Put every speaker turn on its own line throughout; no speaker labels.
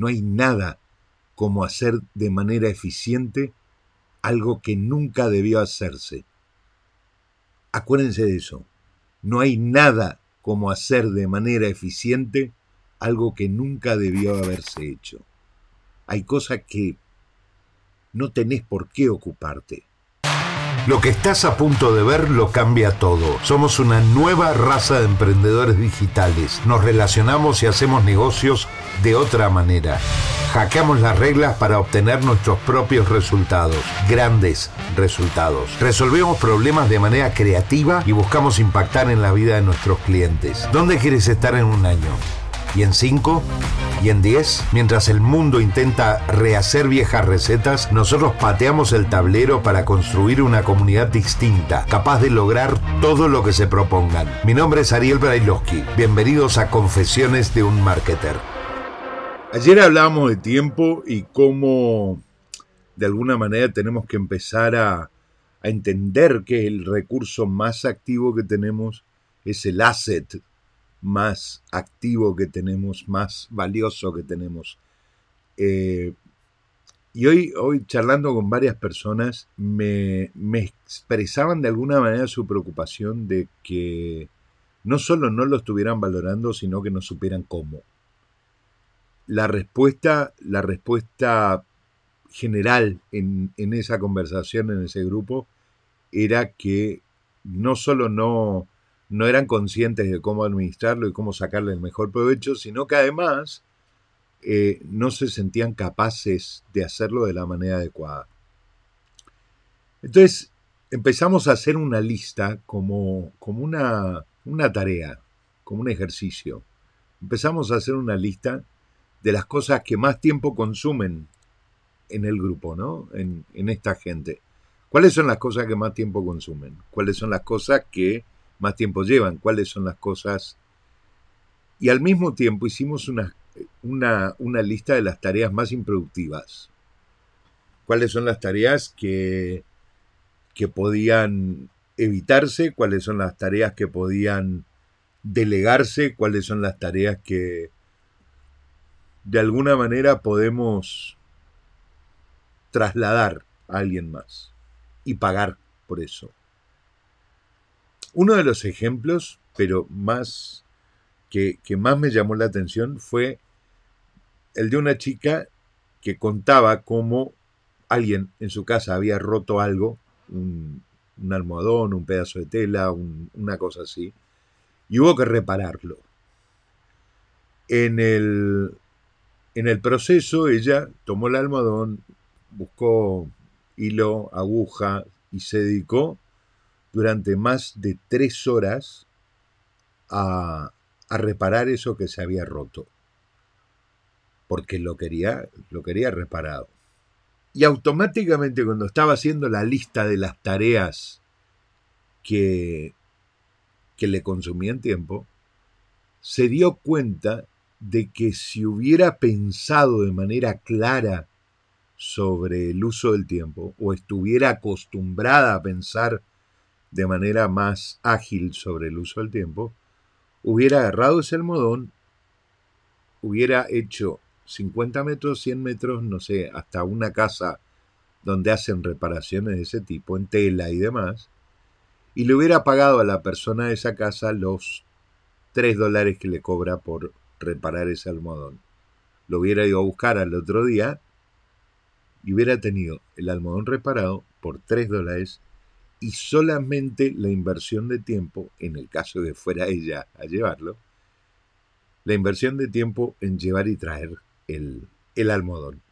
No hay nada como hacer de manera eficiente algo que nunca debió hacerse. Acuérdense de eso. No hay nada como hacer de manera eficiente algo que nunca debió haberse hecho. Hay cosas que no tenés por qué ocuparte.
Lo que estás a punto de ver lo cambia todo. Somos una nueva raza de emprendedores digitales. Nos relacionamos y hacemos negocios de otra manera. Hackeamos las reglas para obtener nuestros propios resultados, grandes resultados. Resolvemos problemas de manera creativa y buscamos impactar en la vida de nuestros clientes. ¿Dónde quieres estar en un año? Y en 5 y en 10, mientras el mundo intenta rehacer viejas recetas, nosotros pateamos el tablero para construir una comunidad distinta, capaz de lograr todo lo que se propongan. Mi nombre es Ariel Brailovsky. Bienvenidos a Confesiones de un Marketer.
Ayer hablábamos de tiempo y cómo de alguna manera tenemos que empezar a, a entender que el recurso más activo que tenemos es el asset más activo que tenemos, más valioso que tenemos. Eh, y hoy, hoy charlando con varias personas, me, me, expresaban de alguna manera su preocupación de que no solo no lo estuvieran valorando, sino que no supieran cómo. La respuesta, la respuesta general en, en esa conversación, en ese grupo, era que no solo no, no eran conscientes de cómo administrarlo y cómo sacarle el mejor provecho, sino que además eh, no se sentían capaces de hacerlo de la manera adecuada. Entonces empezamos a hacer una lista como, como una, una tarea, como un ejercicio. Empezamos a hacer una lista de las cosas que más tiempo consumen en el grupo, ¿no? En, en esta gente. ¿Cuáles son las cosas que más tiempo consumen? ¿Cuáles son las cosas que más tiempo llevan, cuáles son las cosas. Y al mismo tiempo hicimos una, una, lista de las tareas más improductivas. ¿Cuáles son las tareas que, que podían evitarse? ¿Cuáles son las tareas que podían delegarse? ¿Cuáles son las tareas que de alguna manera podemos trasladar a alguien más y pagar por eso? Uno de los ejemplos, pero más que, más me llamó la atención fue el de una chica que contaba cómo alguien en su casa había roto algo, un, almohadón, un pedazo de tela, un, una cosa así, y hubo que repararlo. En el, en el proceso ella tomó el almohadón, buscó hilo, aguja y se dedicó durante más de tres horas a, a reparar eso que se había roto. Porque lo quería, lo quería reparado. Y automáticamente cuando estaba haciendo la lista de las tareas que, que le consumían tiempo, se dio cuenta de que si hubiera pensado de manera clara sobre el uso del tiempo, o estuviera acostumbrada a pensar de manera más ágil sobre el uso del tiempo, hubiera agarrado ese almohadón, hubiera hecho 50 metros, 100 metros, no sé, hasta una casa donde hacen reparaciones de ese tipo, en tela y demás, y le hubiera pagado a la persona de esa casa los 3 dólares que le cobra por reparar ese almohadón. Lo hubiera ido a buscar al otro día y hubiera tenido el almohadón reparado por 3 dólares y solamente la inversión de tiempo, en el caso de fuera ella a llevarlo, la inversión de tiempo en llevar y traer el, el almohadón.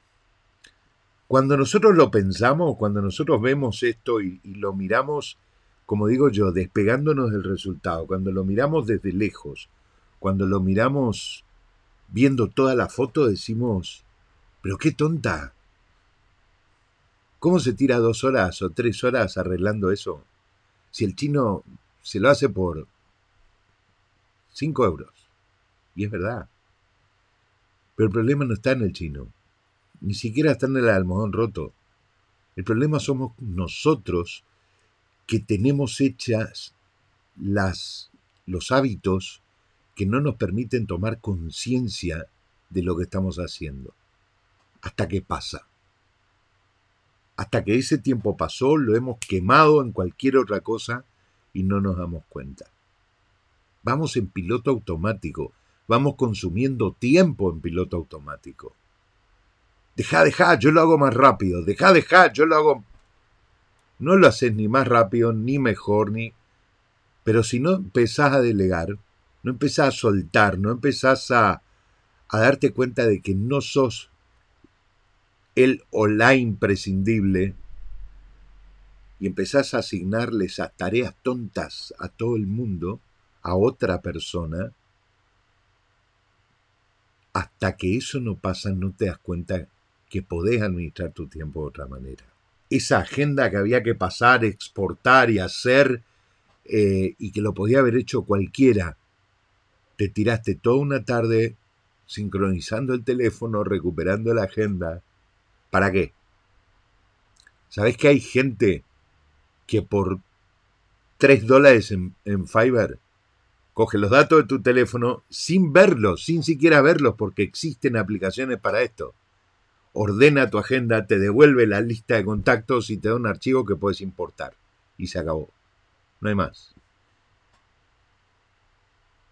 Cuando nosotros lo pensamos, cuando nosotros vemos esto y, y lo miramos, como digo yo, despegándonos del resultado, cuando lo miramos desde lejos, cuando lo miramos viendo toda la foto, decimos, pero qué tonta, ¿Cómo se tira dos horas o tres horas arreglando eso? Si el chino se lo hace por cinco euros. Y es verdad. Pero el problema no está en el chino. Ni siquiera está en el almohadón roto. El problema somos nosotros que tenemos hechas las, los hábitos que no nos permiten tomar conciencia de lo que estamos haciendo. Hasta que pasa. Hasta que ese tiempo pasó, lo hemos quemado en cualquier otra cosa y no nos damos cuenta. Vamos en piloto automático, vamos consumiendo tiempo en piloto automático. Deja, deja, yo lo hago más rápido, deja, deja, yo lo hago... No lo haces ni más rápido, ni mejor, ni... Pero si no empezás a delegar, no empezás a soltar, no empezás a, a darte cuenta de que no sos el o imprescindible y empezás a asignarles a tareas tontas a todo el mundo, a otra persona, hasta que eso no pasa no te das cuenta que podés administrar tu tiempo de otra manera. Esa agenda que había que pasar, exportar y hacer, eh, y que lo podía haber hecho cualquiera, te tiraste toda una tarde sincronizando el teléfono, recuperando la agenda. ¿Para qué? ¿Sabes que hay gente que por 3 dólares en, en Fiverr coge los datos de tu teléfono sin verlos, sin siquiera verlos, porque existen aplicaciones para esto. Ordena tu agenda, te devuelve la lista de contactos y te da un archivo que puedes importar. Y se acabó. No hay más.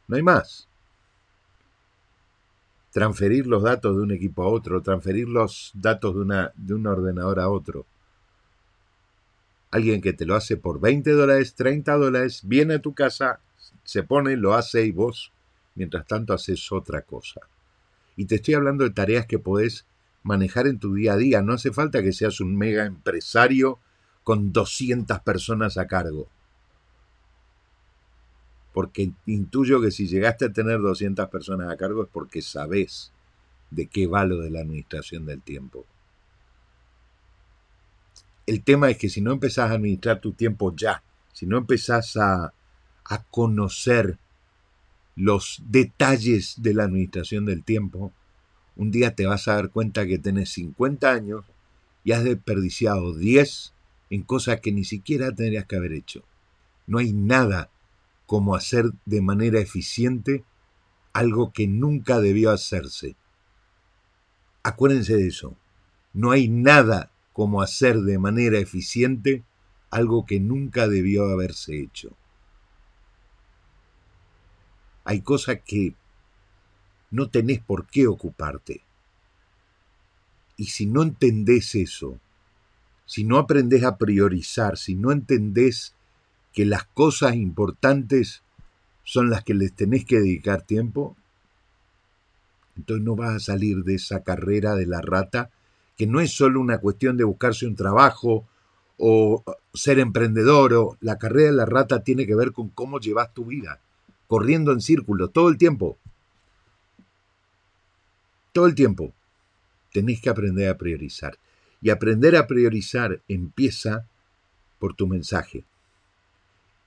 No hay más transferir los datos de un equipo a otro, transferir los datos de, una, de un ordenador a otro. Alguien que te lo hace por 20 dólares, 30 dólares, viene a tu casa, se pone, lo hace y vos, mientras tanto, haces otra cosa. Y te estoy hablando de tareas que podés manejar en tu día a día. No hace falta que seas un mega empresario con 200 personas a cargo porque intuyo que si llegaste a tener 200 personas a cargo es porque sabes de qué va lo de la administración del tiempo. El tema es que si no empezás a administrar tu tiempo ya, si no empezás a, a conocer los detalles de la administración del tiempo, un día te vas a dar cuenta que tenés 50 años y has desperdiciado 10 en cosas que ni siquiera tendrías que haber hecho. No hay nada como hacer de manera eficiente algo que nunca debió hacerse. Acuérdense de eso. No hay nada como hacer de manera eficiente algo que nunca debió haberse hecho. Hay cosas que no tenés por qué ocuparte. Y si no entendés eso, si no aprendés a priorizar, si no entendés que las cosas importantes son las que les tenés que dedicar tiempo, entonces no vas a salir de esa carrera de la rata, que no es solo una cuestión de buscarse un trabajo o ser emprendedor, o la carrera de la rata tiene que ver con cómo llevas tu vida, corriendo en círculo todo el tiempo. Todo el tiempo. Tenés que aprender a priorizar. Y aprender a priorizar empieza por tu mensaje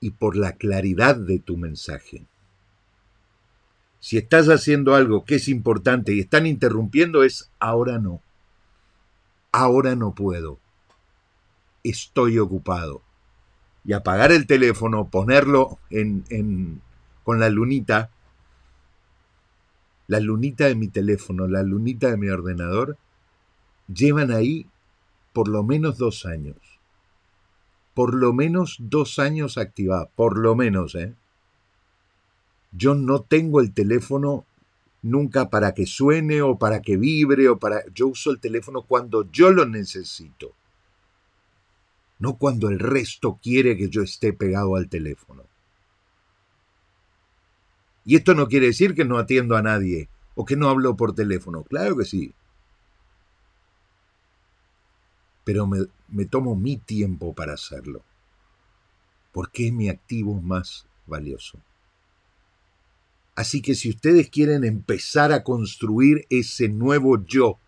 y por la claridad de tu mensaje. Si estás haciendo algo que es importante y están interrumpiendo es ahora no. Ahora no puedo. Estoy ocupado. Y apagar el teléfono, ponerlo en, con la lunita, la lunita de mi teléfono, la lunita de mi ordenador, llevan ahí por lo menos dos años por lo menos dos años activada, por lo menos, ¿eh? Yo no tengo el teléfono nunca para que suene o para que vibre o para... Yo uso el teléfono cuando yo lo necesito, no cuando el resto quiere que yo esté pegado al teléfono. Y esto no quiere decir que no atiendo a nadie o que no hablo por teléfono, claro que sí. pero me, tomo mi tiempo para hacerlo, porque es mi activo más valioso. Así que si ustedes quieren empezar a construir ese nuevo yo,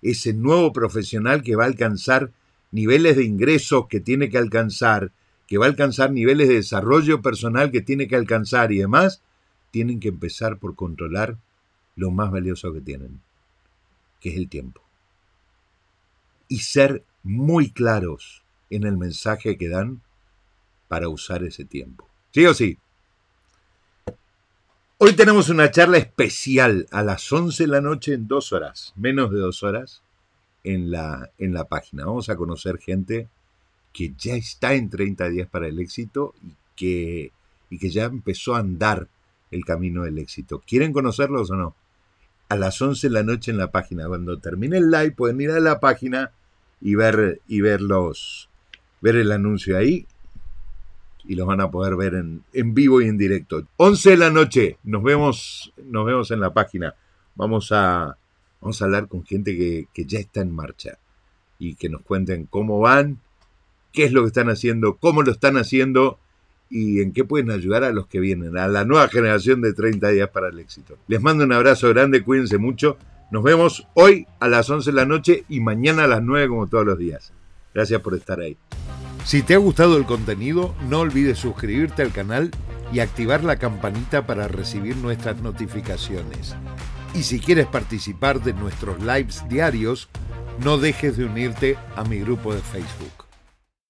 ese nuevo profesional que va a alcanzar niveles de ingresos que tiene que alcanzar, que va a alcanzar niveles de desarrollo personal que tiene que alcanzar y demás, tienen que empezar por controlar lo más valioso que tienen, que es el tiempo. Y ser muy claros en el mensaje que dan para usar ese tiempo. ¿Sí o sí? Hoy tenemos una charla especial a las 11 de la noche en dos horas, menos de dos horas, en la, en la página. Vamos a conocer gente que ya está en 30 días para el éxito y que, y que ya empezó a andar el camino del éxito. ¿Quieren conocerlos o no? A las 11 de la noche en la página. Cuando termine el live pueden ir a la página y ver, y verlos, ver el anuncio ahí y los van a poder ver en, en, vivo y en directo. 11 de la noche, nos vemos, nos vemos en la página. Vamos a, vamos a hablar con gente que, que ya está en marcha y que nos cuenten cómo van, qué es lo que están haciendo, cómo lo están haciendo y en qué pueden ayudar a los que vienen, a la nueva generación de 30 días para el éxito. Les mando un abrazo grande, cuídense mucho. Nos vemos hoy a las 11 de la noche y mañana a las 9 como todos los días. Gracias por estar ahí.
Si te ha gustado el contenido, no olvides suscribirte al canal y activar la campanita para recibir nuestras notificaciones. Y si quieres participar de nuestros lives diarios, no dejes de unirte a mi grupo de Facebook.